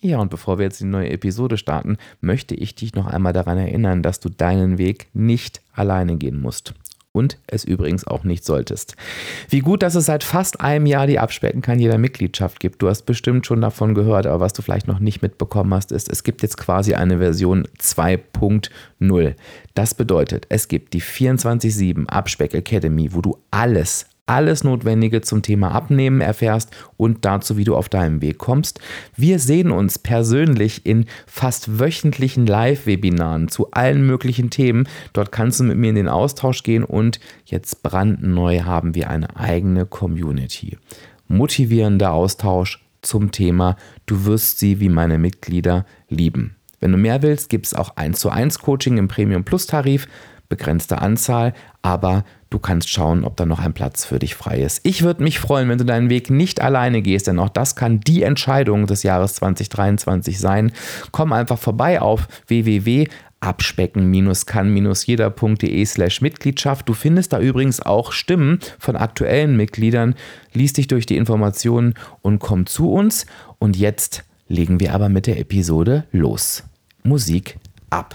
Ja, und bevor wir jetzt die neue Episode starten, möchte ich dich noch einmal daran erinnern, dass du deinen Weg nicht alleine gehen musst und es übrigens auch nicht solltest. Wie gut, dass es seit fast einem Jahr die Abspecken kann jeder Mitgliedschaft gibt. Du hast bestimmt schon davon gehört, aber was du vielleicht noch nicht mitbekommen hast, ist, es gibt jetzt quasi eine Version 2.0. Das bedeutet, es gibt die 24-7 Abspeck Academy, wo du alles, alles Notwendige zum Thema Abnehmen erfährst und dazu, wie du auf deinem Weg kommst. Wir sehen uns persönlich in fast wöchentlichen Live-Webinaren zu allen möglichen Themen. Dort kannst du mit mir in den Austausch gehen und jetzt brandneu haben wir eine eigene Community. Motivierender Austausch zum Thema Du wirst sie wie meine Mitglieder lieben. Wenn du mehr willst, gibt es auch 1 zu 1 Coaching im Premium Plus Tarif begrenzte Anzahl, aber du kannst schauen, ob da noch ein Platz für dich frei ist. Ich würde mich freuen, wenn du deinen Weg nicht alleine gehst, denn auch das kann die Entscheidung des Jahres 2023 sein. Komm einfach vorbei auf www abspecken-kann-jeder.de slash Mitgliedschaft. Du findest da übrigens auch Stimmen von aktuellen Mitgliedern. Lies dich durch die Informationen und komm zu uns. Und jetzt legen wir aber mit der Episode los. Musik ab.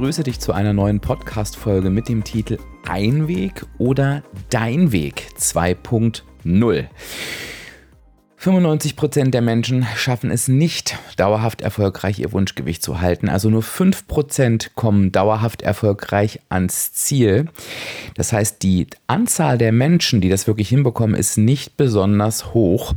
Begrüße dich zu einer neuen Podcast-Folge mit dem Titel Einweg oder Dein Weg 2.0. 95% der Menschen schaffen es nicht, dauerhaft erfolgreich ihr Wunschgewicht zu halten. Also nur 5% kommen dauerhaft erfolgreich ans Ziel. Das heißt, die Anzahl der Menschen, die das wirklich hinbekommen, ist nicht besonders hoch.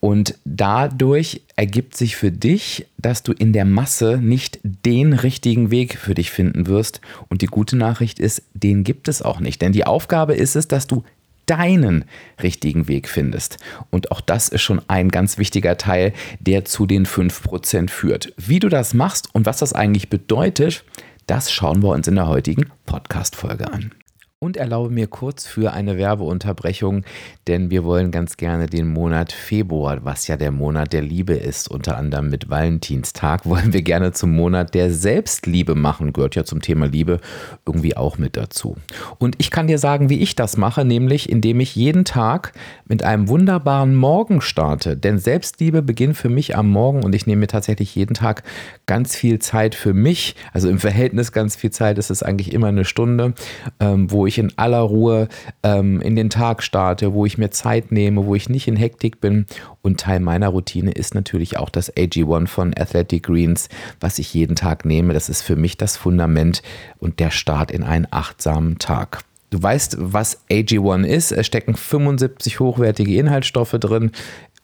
Und dadurch ergibt sich für dich, dass du in der Masse nicht den richtigen Weg für dich finden wirst. Und die gute Nachricht ist, den gibt es auch nicht. Denn die Aufgabe ist es, dass du deinen richtigen Weg findest. Und auch das ist schon ein ganz wichtiger Teil, der zu den 5% führt. Wie du das machst und was das eigentlich bedeutet, das schauen wir uns in der heutigen Podcast-Folge an. Und erlaube mir kurz für eine Werbeunterbrechung, denn wir wollen ganz gerne den Monat Februar, was ja der Monat der Liebe ist, unter anderem mit Valentinstag, wollen wir gerne zum Monat der Selbstliebe machen. Gehört ja zum Thema Liebe irgendwie auch mit dazu. Und ich kann dir sagen, wie ich das mache, nämlich indem ich jeden Tag mit einem wunderbaren Morgen starte. Denn Selbstliebe beginnt für mich am Morgen und ich nehme mir tatsächlich jeden Tag ganz viel Zeit für mich. Also im Verhältnis ganz viel Zeit ist es eigentlich immer eine Stunde, ähm, wo ich in aller Ruhe ähm, in den Tag starte, wo ich mir Zeit nehme, wo ich nicht in Hektik bin. Und Teil meiner Routine ist natürlich auch das AG1 von Athletic Greens, was ich jeden Tag nehme. Das ist für mich das Fundament und der Start in einen achtsamen Tag. Du weißt, was AG1 ist. Es stecken 75 hochwertige Inhaltsstoffe drin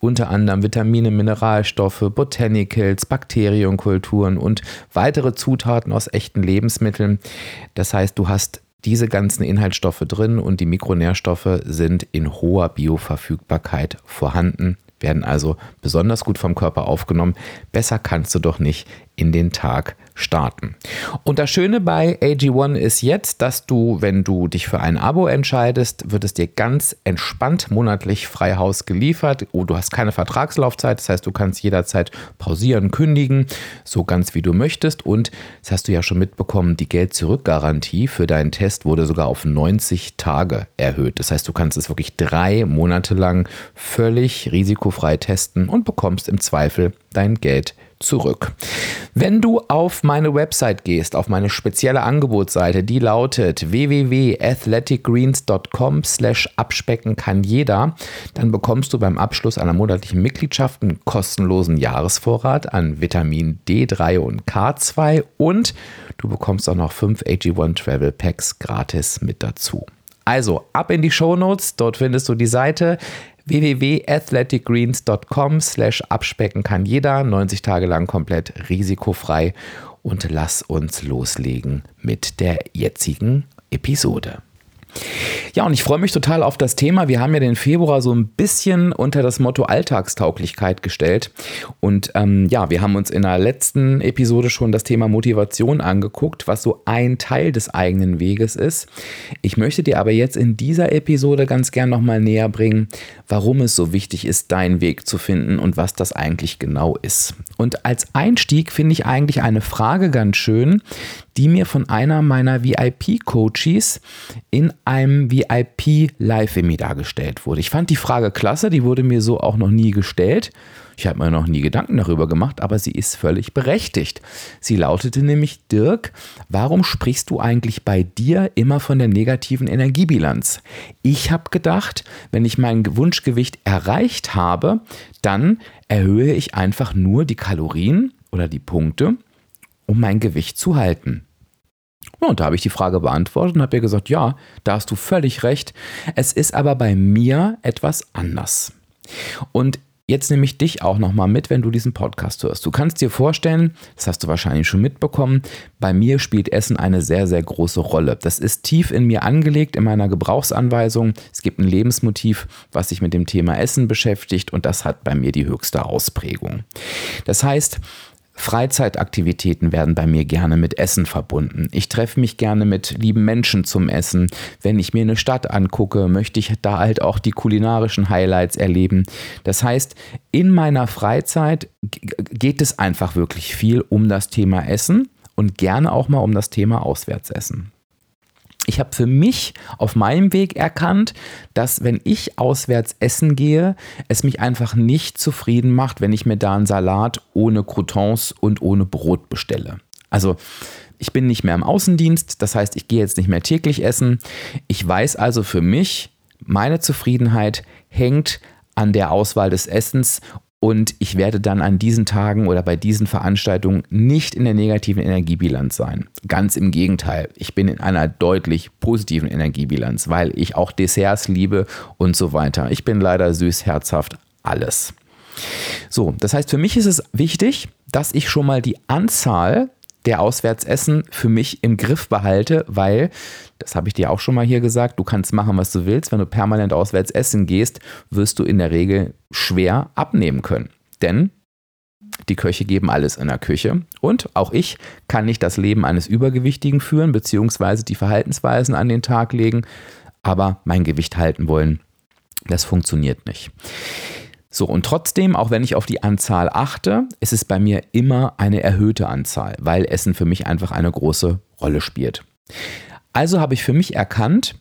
unter anderem Vitamine, Mineralstoffe, Botanicals, Bakterienkulturen und weitere Zutaten aus echten Lebensmitteln. Das heißt, du hast diese ganzen Inhaltsstoffe drin und die Mikronährstoffe sind in hoher Bioverfügbarkeit vorhanden, werden also besonders gut vom Körper aufgenommen. Besser kannst du doch nicht in den Tag starten. Und das Schöne bei AG1 ist jetzt, dass du, wenn du dich für ein Abo entscheidest, wird es dir ganz entspannt monatlich frei Haus geliefert. Oh, du hast keine Vertragslaufzeit, das heißt, du kannst jederzeit pausieren, kündigen, so ganz wie du möchtest. Und das hast du ja schon mitbekommen, die Geld-Zurück-Garantie für deinen Test wurde sogar auf 90 Tage erhöht. Das heißt, du kannst es wirklich drei Monate lang völlig risikofrei testen und bekommst im Zweifel dein Geld zurück zurück. Wenn du auf meine Website gehst, auf meine spezielle Angebotsseite, die lautet www.athleticgreens.com slash abspecken kann jeder, dann bekommst du beim Abschluss einer monatlichen Mitgliedschaft einen kostenlosen Jahresvorrat an Vitamin D3 und K2 und du bekommst auch noch 5 AG1 Travel Packs gratis mit dazu. Also ab in die Show Notes, dort findest du die Seite www.athleticgreens.com slash abspecken kann jeder, 90 Tage lang komplett risikofrei und lass uns loslegen mit der jetzigen Episode. Ja, und ich freue mich total auf das Thema. Wir haben ja den Februar so ein bisschen unter das Motto Alltagstauglichkeit gestellt. Und ähm, ja, wir haben uns in der letzten Episode schon das Thema Motivation angeguckt, was so ein Teil des eigenen Weges ist. Ich möchte dir aber jetzt in dieser Episode ganz gern nochmal näher bringen, warum es so wichtig ist, deinen Weg zu finden und was das eigentlich genau ist. Und als Einstieg finde ich eigentlich eine Frage ganz schön, die mir von einer meiner VIP-Coaches in einem VIP-Live-Seminar gestellt wurde. Ich fand die Frage klasse, die wurde mir so auch noch nie gestellt. Ich habe mir noch nie Gedanken darüber gemacht, aber sie ist völlig berechtigt. Sie lautete nämlich, Dirk, warum sprichst du eigentlich bei dir immer von der negativen Energiebilanz? Ich habe gedacht, wenn ich mein Wunschgewicht erreicht habe, dann erhöhe ich einfach nur die Kalorien oder die Punkte um mein Gewicht zu halten? Und da habe ich die Frage beantwortet und habe ihr gesagt, ja, da hast du völlig recht. Es ist aber bei mir etwas anders. Und jetzt nehme ich dich auch nochmal mit, wenn du diesen Podcast hörst. Du kannst dir vorstellen, das hast du wahrscheinlich schon mitbekommen, bei mir spielt Essen eine sehr, sehr große Rolle. Das ist tief in mir angelegt, in meiner Gebrauchsanweisung. Es gibt ein Lebensmotiv, was sich mit dem Thema Essen beschäftigt und das hat bei mir die höchste Ausprägung. Das heißt, Freizeitaktivitäten werden bei mir gerne mit Essen verbunden. Ich treffe mich gerne mit lieben Menschen zum Essen. Wenn ich mir eine Stadt angucke, möchte ich da halt auch die kulinarischen Highlights erleben. Das heißt, in meiner Freizeit geht es einfach wirklich viel um das Thema Essen und gerne auch mal um das Thema Auswärtsessen ich habe für mich auf meinem Weg erkannt, dass wenn ich auswärts essen gehe, es mich einfach nicht zufrieden macht, wenn ich mir da einen Salat ohne Croutons und ohne Brot bestelle. Also ich bin nicht mehr im Außendienst, das heißt, ich gehe jetzt nicht mehr täglich essen. Ich weiß also für mich, meine Zufriedenheit hängt an der Auswahl des Essens und ich werde dann an diesen Tagen oder bei diesen Veranstaltungen nicht in der negativen Energiebilanz sein. Ganz im Gegenteil, ich bin in einer deutlich positiven Energiebilanz, weil ich auch Desserts liebe und so weiter. Ich bin leider süß, herzhaft, alles. So, das heißt, für mich ist es wichtig, dass ich schon mal die Anzahl der Auswärtsessen für mich im Griff behalte, weil, das habe ich dir auch schon mal hier gesagt, du kannst machen, was du willst. Wenn du permanent auswärts essen gehst, wirst du in der Regel schwer abnehmen können. Denn die Köche geben alles in der Küche und auch ich kann nicht das Leben eines Übergewichtigen führen, beziehungsweise die Verhaltensweisen an den Tag legen, aber mein Gewicht halten wollen. Das funktioniert nicht. So, und trotzdem, auch wenn ich auf die Anzahl achte, ist es bei mir immer eine erhöhte Anzahl, weil Essen für mich einfach eine große Rolle spielt. Also habe ich für mich erkannt,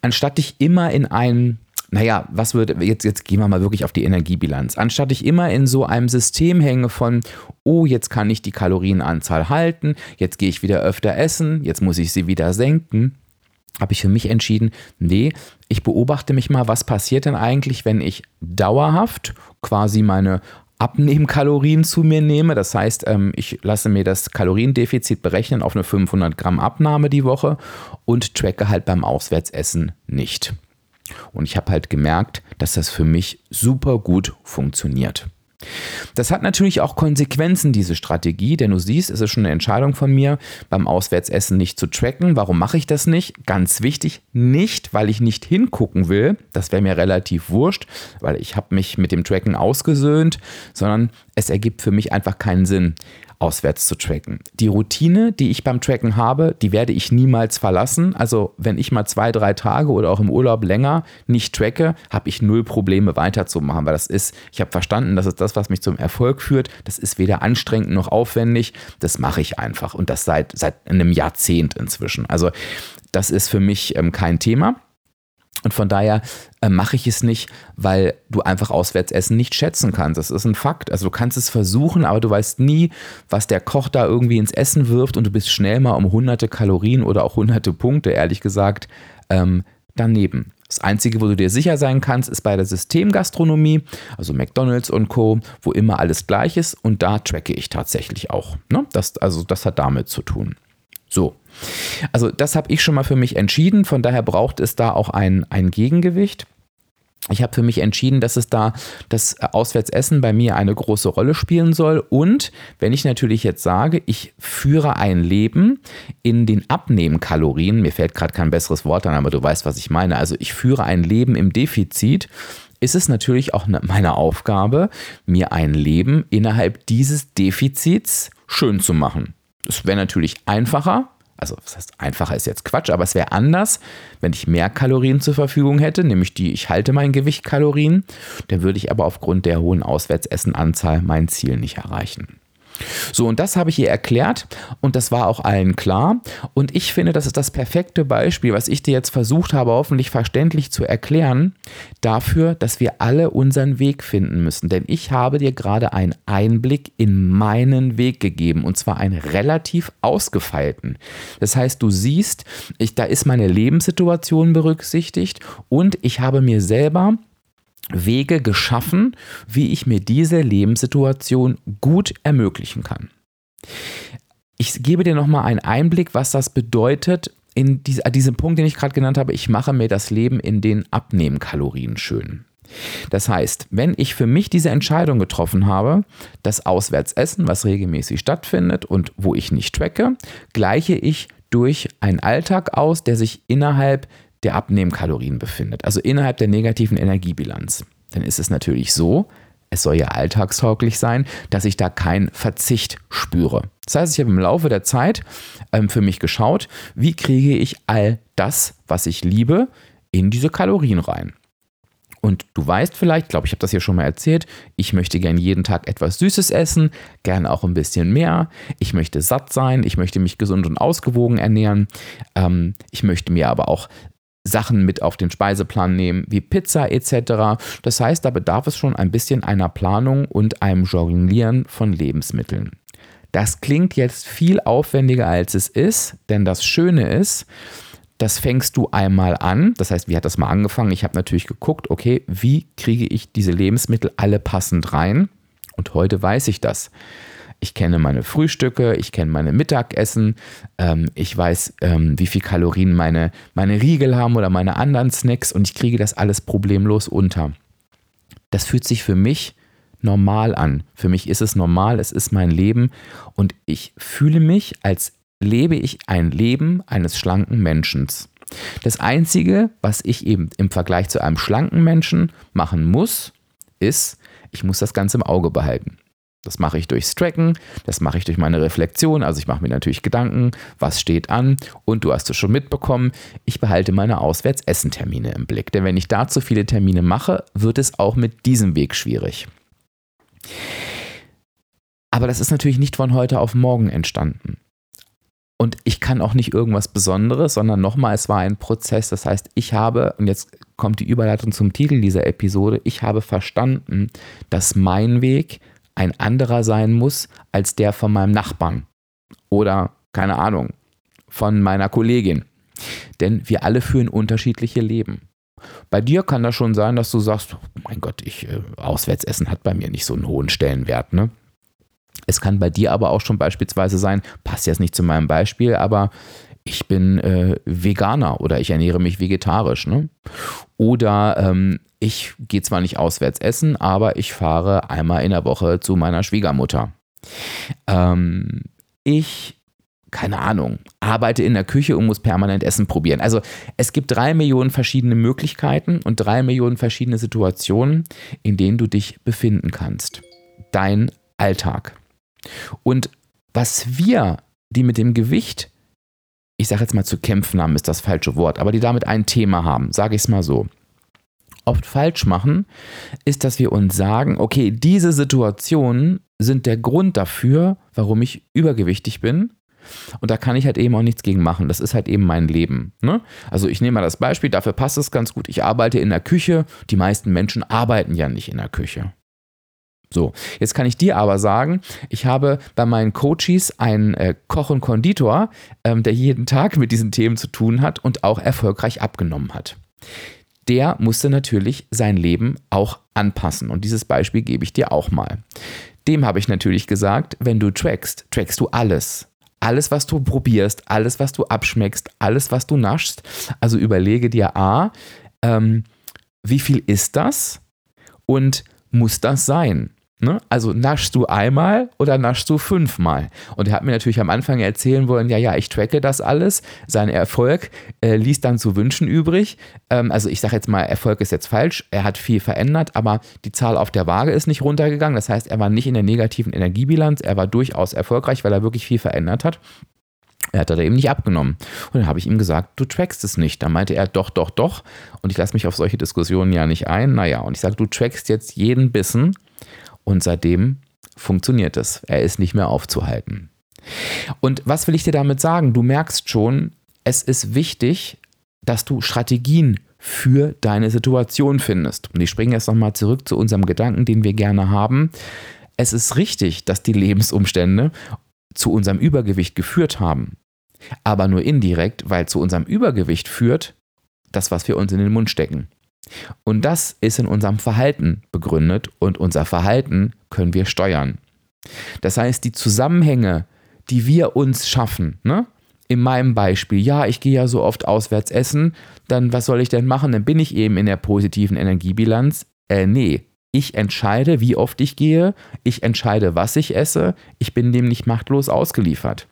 anstatt ich immer in einen naja, was würde, jetzt, jetzt gehen wir mal wirklich auf die Energiebilanz. Anstatt ich immer in so einem System hänge von, oh, jetzt kann ich die Kalorienanzahl halten, jetzt gehe ich wieder öfter essen, jetzt muss ich sie wieder senken, habe ich für mich entschieden, nee, ich beobachte mich mal, was passiert denn eigentlich, wenn ich dauerhaft quasi meine Abnehmkalorien zu mir nehme. Das heißt, ähm, ich lasse mir das Kaloriendefizit berechnen auf eine 500 Gramm Abnahme die Woche und tracke halt beim Auswärtsessen nicht. Und ich habe halt gemerkt, dass das für mich super gut funktioniert. Das hat natürlich auch Konsequenzen, diese Strategie, denn du siehst, es ist schon eine Entscheidung von mir, beim Auswärtsessen nicht zu tracken. Warum mache ich das nicht? Ganz wichtig, nicht, weil ich nicht hingucken will, das wäre mir relativ wurscht, weil ich habe mich mit dem Tracken ausgesöhnt, sondern es ergibt für mich einfach keinen Sinn auswärts zu tracken. Die Routine, die ich beim Tracken habe, die werde ich niemals verlassen. Also wenn ich mal zwei, drei Tage oder auch im Urlaub länger nicht tracke, habe ich null Probleme weiterzumachen, weil das ist, ich habe verstanden, das ist das, was mich zum Erfolg führt. Das ist weder anstrengend noch aufwendig. Das mache ich einfach und das seit, seit einem Jahrzehnt inzwischen. Also das ist für mich ähm, kein Thema. Und von daher äh, mache ich es nicht, weil du einfach Auswärtsessen nicht schätzen kannst. Das ist ein Fakt. Also du kannst es versuchen, aber du weißt nie, was der Koch da irgendwie ins Essen wirft und du bist schnell mal um hunderte Kalorien oder auch hunderte Punkte, ehrlich gesagt, ähm, daneben. Das Einzige, wo du dir sicher sein kannst, ist bei der Systemgastronomie, also McDonalds und Co., wo immer alles gleich ist und da tracke ich tatsächlich auch. Ne? Das, also das hat damit zu tun. So. Also das habe ich schon mal für mich entschieden, von daher braucht es da auch ein, ein Gegengewicht. Ich habe für mich entschieden, dass es da das Auswärtsessen bei mir eine große Rolle spielen soll. Und wenn ich natürlich jetzt sage, ich führe ein Leben in den Abnehmkalorien, mir fällt gerade kein besseres Wort an, aber du weißt, was ich meine. Also ich führe ein Leben im Defizit, ist es natürlich auch ne, meine Aufgabe, mir ein Leben innerhalb dieses Defizits schön zu machen. Es wäre natürlich einfacher, also das heißt, einfacher ist jetzt Quatsch, aber es wäre anders, wenn ich mehr Kalorien zur Verfügung hätte, nämlich die, ich halte mein Gewicht Kalorien, dann würde ich aber aufgrund der hohen Auswärtsessenanzahl mein Ziel nicht erreichen. So, und das habe ich ihr erklärt und das war auch allen klar. Und ich finde, das ist das perfekte Beispiel, was ich dir jetzt versucht habe, hoffentlich verständlich zu erklären, dafür, dass wir alle unseren Weg finden müssen. Denn ich habe dir gerade einen Einblick in meinen Weg gegeben und zwar einen relativ ausgefeilten. Das heißt, du siehst, ich, da ist meine Lebenssituation berücksichtigt und ich habe mir selber Wege geschaffen, wie ich mir diese Lebenssituation gut ermöglichen kann. Ich gebe dir nochmal einen Einblick, was das bedeutet, in diesem Punkt, den ich gerade genannt habe, ich mache mir das Leben in den Abnehmkalorien schön. Das heißt, wenn ich für mich diese Entscheidung getroffen habe, das Auswärtsessen, was regelmäßig stattfindet und wo ich nicht tracke, gleiche ich durch einen Alltag aus, der sich innerhalb der Abnehmkalorien befindet, also innerhalb der negativen Energiebilanz. Dann ist es natürlich so, es soll ja alltagstauglich sein, dass ich da keinen Verzicht spüre. Das heißt, ich habe im Laufe der Zeit ähm, für mich geschaut, wie kriege ich all das, was ich liebe, in diese Kalorien rein. Und du weißt vielleicht, glaube ich, habe das hier schon mal erzählt, ich möchte gern jeden Tag etwas Süßes essen, gern auch ein bisschen mehr. Ich möchte satt sein, ich möchte mich gesund und ausgewogen ernähren. Ähm, ich möchte mir aber auch Sachen mit auf den Speiseplan nehmen, wie Pizza etc. Das heißt, da bedarf es schon ein bisschen einer Planung und einem Jonglieren von Lebensmitteln. Das klingt jetzt viel aufwendiger als es ist, denn das Schöne ist, das fängst du einmal an. Das heißt, wie hat das mal angefangen? Ich habe natürlich geguckt, okay, wie kriege ich diese Lebensmittel alle passend rein? Und heute weiß ich das. Ich kenne meine Frühstücke, ich kenne meine Mittagessen, ähm, ich weiß, ähm, wie viel Kalorien meine, meine Riegel haben oder meine anderen Snacks und ich kriege das alles problemlos unter. Das fühlt sich für mich normal an. Für mich ist es normal, es ist mein Leben und ich fühle mich, als lebe ich ein Leben eines schlanken Menschen. Das Einzige, was ich eben im Vergleich zu einem schlanken Menschen machen muss, ist, ich muss das Ganze im Auge behalten. Das mache ich durchs Tracken, das mache ich durch meine Reflexion. Also ich mache mir natürlich Gedanken, was steht an. Und du hast es schon mitbekommen, ich behalte meine Auswärtsessentermine im Blick. Denn wenn ich da zu viele Termine mache, wird es auch mit diesem Weg schwierig. Aber das ist natürlich nicht von heute auf morgen entstanden. Und ich kann auch nicht irgendwas Besonderes, sondern nochmal, es war ein Prozess. Das heißt, ich habe, und jetzt kommt die Überleitung zum Titel dieser Episode, ich habe verstanden, dass mein Weg ein anderer sein muss als der von meinem Nachbarn oder, keine Ahnung, von meiner Kollegin. Denn wir alle führen unterschiedliche Leben. Bei dir kann das schon sein, dass du sagst, oh mein Gott, ich, äh, Auswärtsessen hat bei mir nicht so einen hohen Stellenwert. Ne? Es kann bei dir aber auch schon beispielsweise sein, passt jetzt nicht zu meinem Beispiel, aber ich bin äh, Veganer oder ich ernähre mich vegetarisch. Ne? Oder ähm, ich gehe zwar nicht auswärts essen, aber ich fahre einmal in der Woche zu meiner Schwiegermutter. Ähm, ich, keine Ahnung, arbeite in der Küche und muss permanent Essen probieren. Also es gibt drei Millionen verschiedene Möglichkeiten und drei Millionen verschiedene Situationen, in denen du dich befinden kannst. Dein Alltag. Und was wir, die mit dem Gewicht ich sage jetzt mal zu kämpfen haben, ist das falsche Wort, aber die damit ein Thema haben, sage ich es mal so, oft falsch machen, ist, dass wir uns sagen, okay, diese Situationen sind der Grund dafür, warum ich übergewichtig bin. Und da kann ich halt eben auch nichts gegen machen. Das ist halt eben mein Leben. Ne? Also ich nehme mal das Beispiel, dafür passt es ganz gut. Ich arbeite in der Küche. Die meisten Menschen arbeiten ja nicht in der Küche. So, jetzt kann ich dir aber sagen, ich habe bei meinen Coaches einen äh, Koch und Konditor, ähm, der jeden Tag mit diesen Themen zu tun hat und auch erfolgreich abgenommen hat. Der musste natürlich sein Leben auch anpassen und dieses Beispiel gebe ich dir auch mal. Dem habe ich natürlich gesagt, wenn du trackst, trackst du alles. Alles, was du probierst, alles, was du abschmeckst, alles, was du naschst. Also überlege dir A, ähm, wie viel ist das und muss das sein? Ne? Also naschst du einmal oder naschst du fünfmal? Und er hat mir natürlich am Anfang erzählen wollen, ja, ja, ich tracke das alles. Sein Erfolg äh, ließ dann zu wünschen übrig. Ähm, also ich sage jetzt mal, Erfolg ist jetzt falsch. Er hat viel verändert, aber die Zahl auf der Waage ist nicht runtergegangen. Das heißt, er war nicht in der negativen Energiebilanz. Er war durchaus erfolgreich, weil er wirklich viel verändert hat. Er hat da eben nicht abgenommen. Und dann habe ich ihm gesagt, du trackst es nicht. Da meinte er, doch, doch, doch. Und ich lasse mich auf solche Diskussionen ja nicht ein. Naja, und ich sage, du trackst jetzt jeden Bissen und seitdem funktioniert es. Er ist nicht mehr aufzuhalten. Und was will ich dir damit sagen? Du merkst schon, es ist wichtig, dass du Strategien für deine Situation findest. Und ich springe jetzt nochmal zurück zu unserem Gedanken, den wir gerne haben. Es ist richtig, dass die Lebensumstände zu unserem Übergewicht geführt haben. Aber nur indirekt, weil zu unserem Übergewicht führt das, was wir uns in den Mund stecken. Und das ist in unserem Verhalten begründet und unser Verhalten können wir steuern. Das heißt, die Zusammenhänge, die wir uns schaffen, ne? in meinem Beispiel, ja, ich gehe ja so oft auswärts essen, dann was soll ich denn machen? Dann bin ich eben in der positiven Energiebilanz. Äh, nee, ich entscheide, wie oft ich gehe, ich entscheide, was ich esse, ich bin dem nicht machtlos ausgeliefert.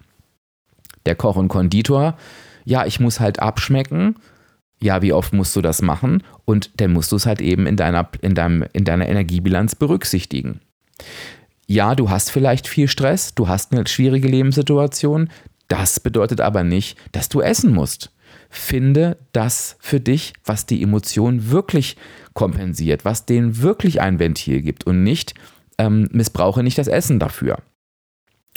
Der Koch und Konditor, ja, ich muss halt abschmecken ja, wie oft musst du das machen? Und dann musst du es halt eben in deiner, in, deinem, in deiner Energiebilanz berücksichtigen. Ja, du hast vielleicht viel Stress, du hast eine schwierige Lebenssituation. Das bedeutet aber nicht, dass du essen musst. Finde das für dich, was die Emotion wirklich kompensiert, was denen wirklich ein Ventil gibt und nicht ähm, missbrauche nicht das Essen dafür.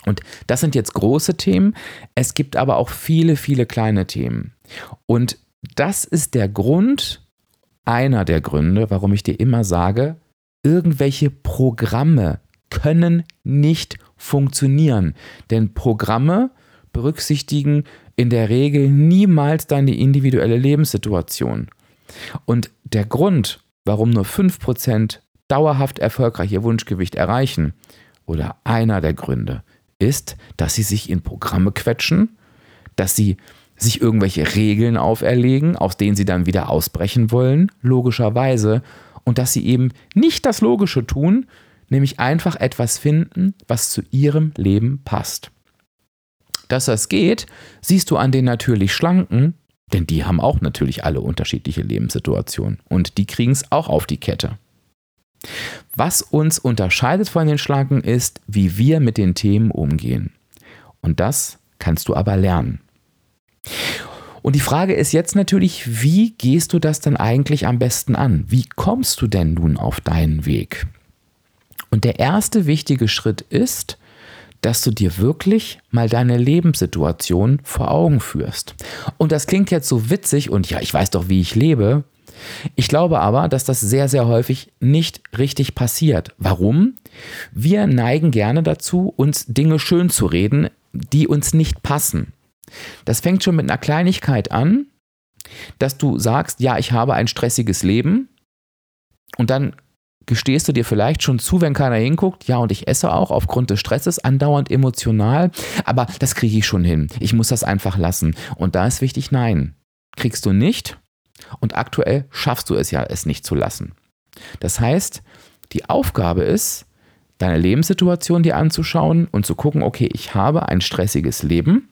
Und das sind jetzt große Themen. Es gibt aber auch viele, viele kleine Themen. Und das ist der Grund, einer der Gründe, warum ich dir immer sage, irgendwelche Programme können nicht funktionieren. Denn Programme berücksichtigen in der Regel niemals deine individuelle Lebenssituation. Und der Grund, warum nur 5% dauerhaft erfolgreich ihr Wunschgewicht erreichen, oder einer der Gründe, ist, dass sie sich in Programme quetschen, dass sie sich irgendwelche Regeln auferlegen, aus denen sie dann wieder ausbrechen wollen, logischerweise, und dass sie eben nicht das Logische tun, nämlich einfach etwas finden, was zu ihrem Leben passt. Dass das geht, siehst du an den natürlich Schlanken, denn die haben auch natürlich alle unterschiedliche Lebenssituationen und die kriegen es auch auf die Kette. Was uns unterscheidet von den Schlanken ist, wie wir mit den Themen umgehen. Und das kannst du aber lernen. Und die Frage ist jetzt natürlich, wie gehst du das dann eigentlich am besten an? Wie kommst du denn nun auf deinen Weg? Und der erste wichtige Schritt ist, dass du dir wirklich mal deine Lebenssituation vor Augen führst. Und das klingt jetzt so witzig und ja, ich weiß doch, wie ich lebe. Ich glaube aber, dass das sehr, sehr häufig nicht richtig passiert. Warum? Wir neigen gerne dazu, uns Dinge schön zu reden, die uns nicht passen. Das fängt schon mit einer Kleinigkeit an, dass du sagst, ja, ich habe ein stressiges Leben und dann gestehst du dir vielleicht schon zu, wenn keiner hinguckt, ja, und ich esse auch aufgrund des Stresses andauernd emotional, aber das kriege ich schon hin. Ich muss das einfach lassen. Und da ist wichtig, nein, kriegst du nicht und aktuell schaffst du es ja, es nicht zu lassen. Das heißt, die Aufgabe ist, deine Lebenssituation dir anzuschauen und zu gucken, okay, ich habe ein stressiges Leben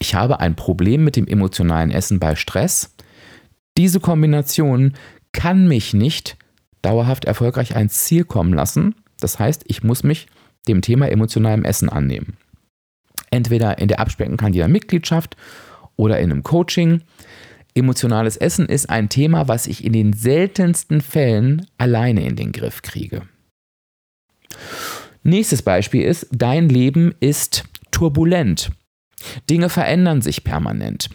ich habe ein Problem mit dem emotionalen Essen bei Stress. Diese Kombination kann mich nicht dauerhaft erfolgreich ans Ziel kommen lassen. Das heißt, ich muss mich dem Thema emotionalem Essen annehmen. Entweder in der Abspecken-Candida-Mitgliedschaft oder in einem Coaching. Emotionales Essen ist ein Thema, was ich in den seltensten Fällen alleine in den Griff kriege. Nächstes Beispiel ist, dein Leben ist turbulent. Dinge verändern sich permanent.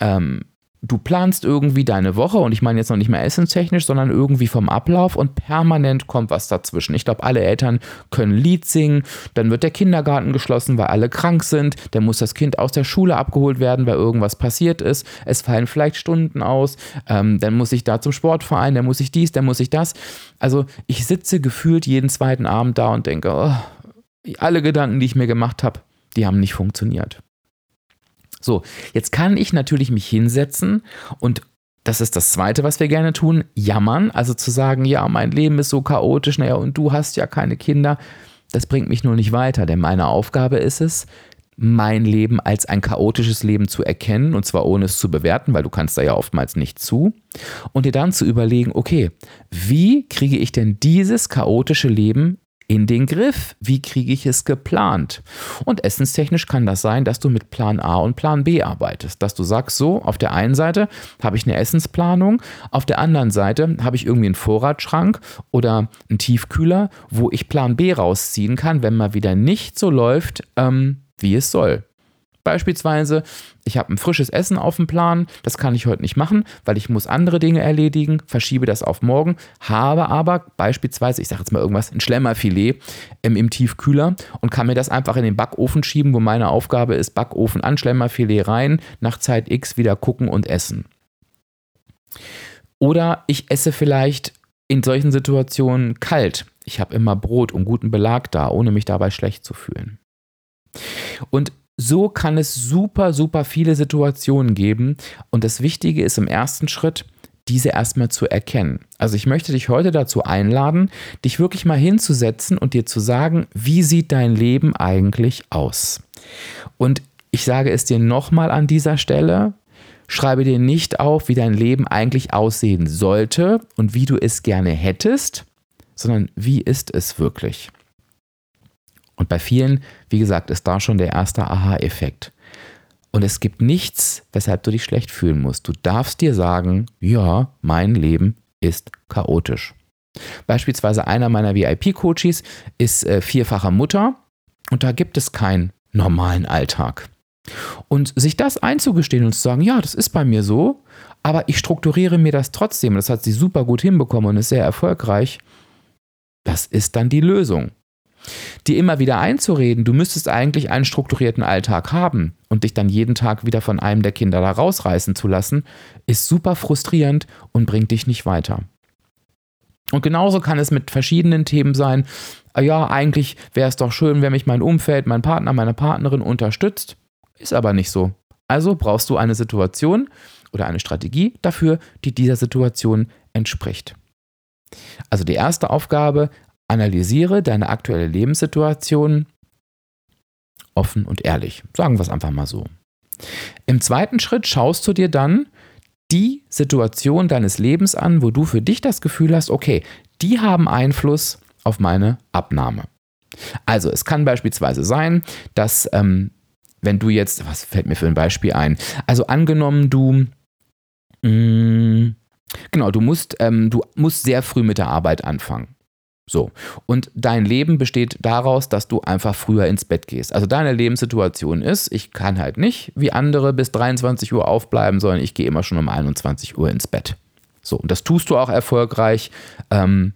Ähm, du planst irgendwie deine Woche und ich meine jetzt noch nicht mehr essenstechnisch, sondern irgendwie vom Ablauf und permanent kommt was dazwischen. Ich glaube, alle Eltern können Lied singen, dann wird der Kindergarten geschlossen, weil alle krank sind, dann muss das Kind aus der Schule abgeholt werden, weil irgendwas passiert ist, es fallen vielleicht Stunden aus, ähm, dann muss ich da zum Sportverein, dann muss ich dies, dann muss ich das. Also ich sitze gefühlt jeden zweiten Abend da und denke, oh, alle Gedanken, die ich mir gemacht habe, die haben nicht funktioniert. So, jetzt kann ich natürlich mich hinsetzen und das ist das Zweite, was wir gerne tun, jammern, also zu sagen, ja, mein Leben ist so chaotisch, naja, und du hast ja keine Kinder, das bringt mich nur nicht weiter, denn meine Aufgabe ist es, mein Leben als ein chaotisches Leben zu erkennen, und zwar ohne es zu bewerten, weil du kannst da ja oftmals nicht zu, und dir dann zu überlegen, okay, wie kriege ich denn dieses chaotische Leben in den Griff? Wie kriege ich es geplant? Und essenstechnisch kann das sein, dass du mit Plan A und Plan B arbeitest. Dass du sagst, so, auf der einen Seite habe ich eine Essensplanung, auf der anderen Seite habe ich irgendwie einen Vorratsschrank oder einen Tiefkühler, wo ich Plan B rausziehen kann, wenn mal wieder nicht so läuft, ähm, wie es soll. Beispielsweise, ich habe ein frisches Essen auf dem Plan, das kann ich heute nicht machen, weil ich muss andere Dinge erledigen, verschiebe das auf morgen, habe aber beispielsweise, ich sage jetzt mal irgendwas, ein Schlemmerfilet im, im Tiefkühler und kann mir das einfach in den Backofen schieben, wo meine Aufgabe ist, Backofen an, Schlemmerfilet rein, nach Zeit X wieder gucken und essen. Oder ich esse vielleicht in solchen Situationen kalt. Ich habe immer Brot und guten Belag da, ohne mich dabei schlecht zu fühlen. Und so kann es super, super viele Situationen geben. Und das Wichtige ist im ersten Schritt, diese erstmal zu erkennen. Also ich möchte dich heute dazu einladen, dich wirklich mal hinzusetzen und dir zu sagen, wie sieht dein Leben eigentlich aus? Und ich sage es dir nochmal an dieser Stelle, schreibe dir nicht auf, wie dein Leben eigentlich aussehen sollte und wie du es gerne hättest, sondern wie ist es wirklich? Und bei vielen, wie gesagt, ist da schon der erste Aha-Effekt. Und es gibt nichts, weshalb du dich schlecht fühlen musst. Du darfst dir sagen, ja, mein Leben ist chaotisch. Beispielsweise einer meiner VIP-Coaches ist äh, vierfacher Mutter und da gibt es keinen normalen Alltag. Und sich das einzugestehen und zu sagen, ja, das ist bei mir so, aber ich strukturiere mir das trotzdem, das hat sie super gut hinbekommen und ist sehr erfolgreich, das ist dann die Lösung. Dir immer wieder einzureden, du müsstest eigentlich einen strukturierten Alltag haben und dich dann jeden Tag wieder von einem der Kinder da rausreißen zu lassen, ist super frustrierend und bringt dich nicht weiter. Und genauso kann es mit verschiedenen Themen sein. Ah ja, eigentlich wäre es doch schön, wenn mich mein Umfeld, mein Partner, meine Partnerin unterstützt. Ist aber nicht so. Also brauchst du eine Situation oder eine Strategie dafür, die dieser Situation entspricht. Also die erste Aufgabe, Analysiere deine aktuelle Lebenssituation offen und ehrlich. Sagen wir es einfach mal so. Im zweiten Schritt schaust du dir dann die Situation deines Lebens an, wo du für dich das Gefühl hast, okay, die haben Einfluss auf meine Abnahme. Also es kann beispielsweise sein, dass ähm, wenn du jetzt, was fällt mir für ein Beispiel ein? Also angenommen, du mh, mm, genau, du musst, ähm, du musst sehr früh mit der Arbeit anfangen. So. Und dein Leben besteht daraus, dass du einfach früher ins Bett gehst. Also deine Lebenssituation ist, ich kann halt nicht wie andere bis 23 Uhr aufbleiben, sondern ich gehe immer schon um 21 Uhr ins Bett. So, und das tust du auch erfolgreich. Ähm,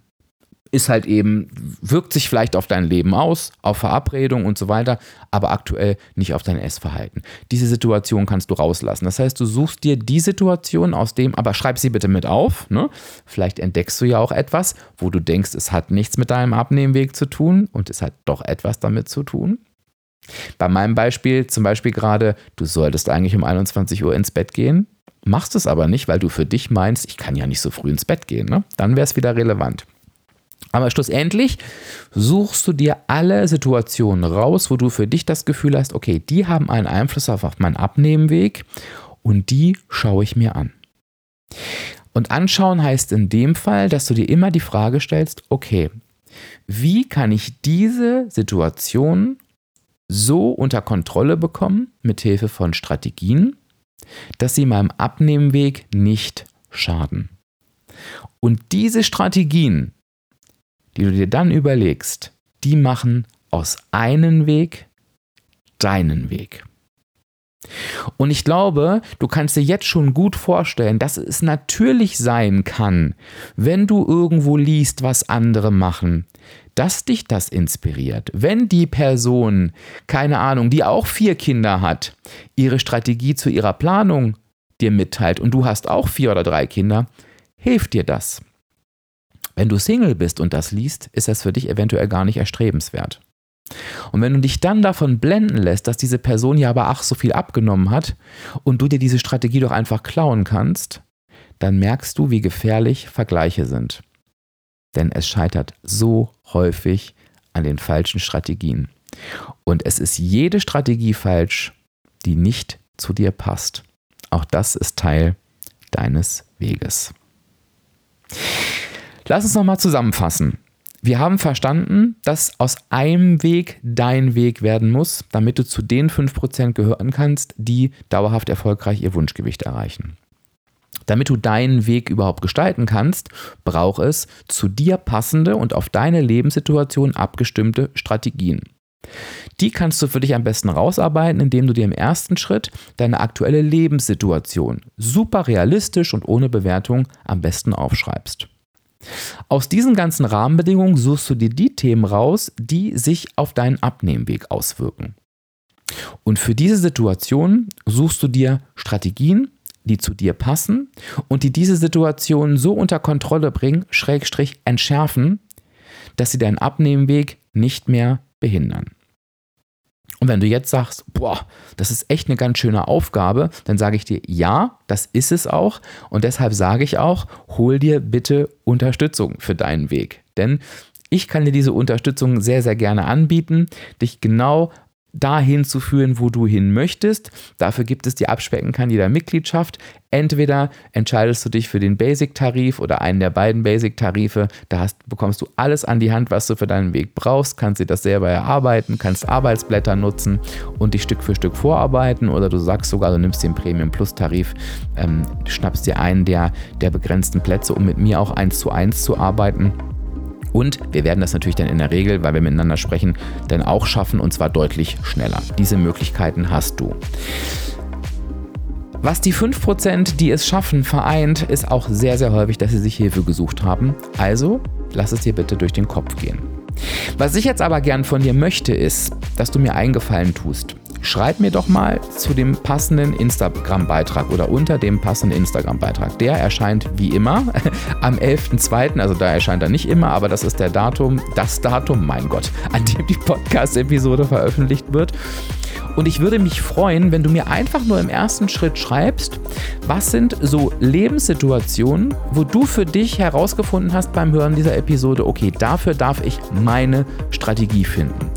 ist halt eben, wirkt sich vielleicht auf dein Leben aus, auf Verabredung und so weiter, aber aktuell nicht auf dein Essverhalten. Diese Situation kannst du rauslassen. Das heißt, du suchst dir die Situation aus dem, aber schreib sie bitte mit auf. Ne? Vielleicht entdeckst du ja auch etwas, wo du denkst, es hat nichts mit deinem Abnehmweg zu tun und es hat doch etwas damit zu tun. Bei meinem Beispiel zum Beispiel gerade, du solltest eigentlich um 21 Uhr ins Bett gehen, machst es aber nicht, weil du für dich meinst, ich kann ja nicht so früh ins Bett gehen. Ne? Dann wäre es wieder relevant. Aber schlussendlich suchst du dir alle Situationen raus, wo du für dich das Gefühl hast, okay, die haben einen Einfluss auf meinen Abnehmweg und die schaue ich mir an. Und anschauen heißt in dem Fall, dass du dir immer die Frage stellst, okay, wie kann ich diese Situation so unter Kontrolle bekommen, mit Hilfe von Strategien, dass sie meinem Abnehmweg nicht schaden. Und diese Strategien die du dir dann überlegst, die machen aus einem Weg deinen Weg. Und ich glaube, du kannst dir jetzt schon gut vorstellen, dass es natürlich sein kann, wenn du irgendwo liest, was andere machen, dass dich das inspiriert. Wenn die Person, keine Ahnung, die auch vier Kinder hat, ihre Strategie zu ihrer Planung dir mitteilt und du hast auch vier oder drei Kinder, hilft dir das. Wenn du Single bist und das liest, ist das für dich eventuell gar nicht erstrebenswert. Und wenn du dich dann davon blenden lässt, dass diese Person ja aber ach so viel abgenommen hat und du dir diese Strategie doch einfach klauen kannst, dann merkst du, wie gefährlich Vergleiche sind. Denn es scheitert so häufig an den falschen Strategien. Und es ist jede Strategie falsch, die nicht zu dir passt. Auch das ist Teil deines Weges. Lass uns nochmal zusammenfassen. Wir haben verstanden, dass aus einem Weg dein Weg werden muss, damit du zu den 5% gehören kannst, die dauerhaft erfolgreich ihr Wunschgewicht erreichen. Damit du deinen Weg überhaupt gestalten kannst, braucht es zu dir passende und auf deine Lebenssituation abgestimmte Strategien. Die kannst du für dich am besten rausarbeiten, indem du dir im ersten Schritt deine aktuelle Lebenssituation super realistisch und ohne Bewertung am besten aufschreibst. Aus diesen ganzen Rahmenbedingungen suchst du dir die Themen raus, die sich auf deinen Abnehmweg auswirken. Und für diese Situation suchst du dir Strategien, die zu dir passen und die diese Situation so unter Kontrolle bringen, schrägstrich entschärfen, dass sie deinen Abnehmweg nicht mehr behindern. Und wenn du jetzt sagst, boah, das ist echt eine ganz schöne Aufgabe, dann sage ich dir, ja, das ist es auch. Und deshalb sage ich auch, hol dir bitte Unterstützung für deinen Weg. Denn ich kann dir diese Unterstützung sehr, sehr gerne anbieten, dich genau dahin zu führen, wo du hin möchtest. Dafür gibt es die Abspecken-Kandidat-Mitgliedschaft. Entweder entscheidest du dich für den Basic-Tarif oder einen der beiden Basic-Tarife. Da hast, bekommst du alles an die Hand, was du für deinen Weg brauchst, kannst dir das selber erarbeiten, kannst Arbeitsblätter nutzen und dich Stück für Stück vorarbeiten. Oder du sagst sogar, du nimmst den Premium-Plus-Tarif, ähm, schnappst dir einen der, der begrenzten Plätze, um mit mir auch eins zu eins zu arbeiten. Und wir werden das natürlich dann in der Regel, weil wir miteinander sprechen, dann auch schaffen und zwar deutlich schneller. Diese Möglichkeiten hast du. Was die 5%, die es schaffen, vereint, ist auch sehr, sehr häufig, dass sie sich Hilfe gesucht haben. Also lass es dir bitte durch den Kopf gehen. Was ich jetzt aber gern von dir möchte, ist, dass du mir eingefallen tust schreib mir doch mal zu dem passenden Instagram-Beitrag oder unter dem passenden Instagram-Beitrag. Der erscheint wie immer am 11.02., also da erscheint er nicht immer, aber das ist der Datum, das Datum, mein Gott, an dem die Podcast-Episode veröffentlicht wird. Und ich würde mich freuen, wenn du mir einfach nur im ersten Schritt schreibst, was sind so Lebenssituationen, wo du für dich herausgefunden hast beim Hören dieser Episode, okay, dafür darf ich meine Strategie finden.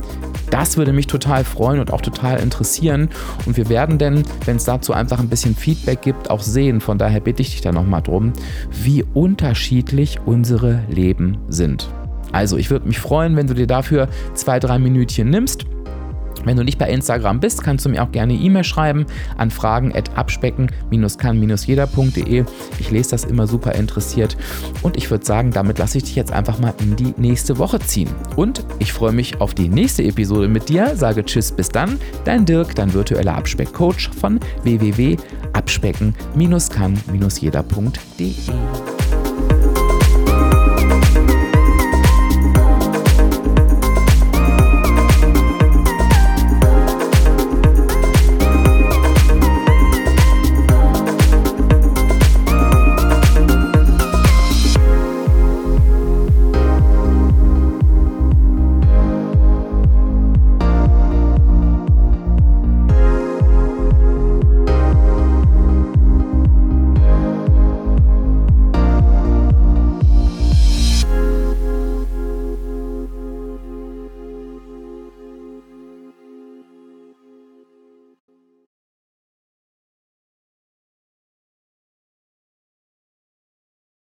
Das würde mich total freuen und auch total interessieren. Und wir werden denn, wenn es dazu einfach ein bisschen Feedback gibt, auch sehen. Von daher bitte ich dich da nochmal drum, wie unterschiedlich unsere Leben sind. Also ich würde mich freuen, wenn du dir dafür zwei, drei Minütchen nimmst wenn du nicht bei Instagram bist, kannst du mir auch gerne E-Mail schreiben an fragen.abspecken-kann-jeder.de. Ich lese das immer super interessiert und ich würde sagen, damit lasse ich dich jetzt einfach mal in die nächste Woche ziehen. Und ich freue mich auf die nächste Episode mit dir. Sage Tschüss, bis dann. Dein Dirk, dein virtueller Abspeckcoach von www.abspecken-kann-jeder.de.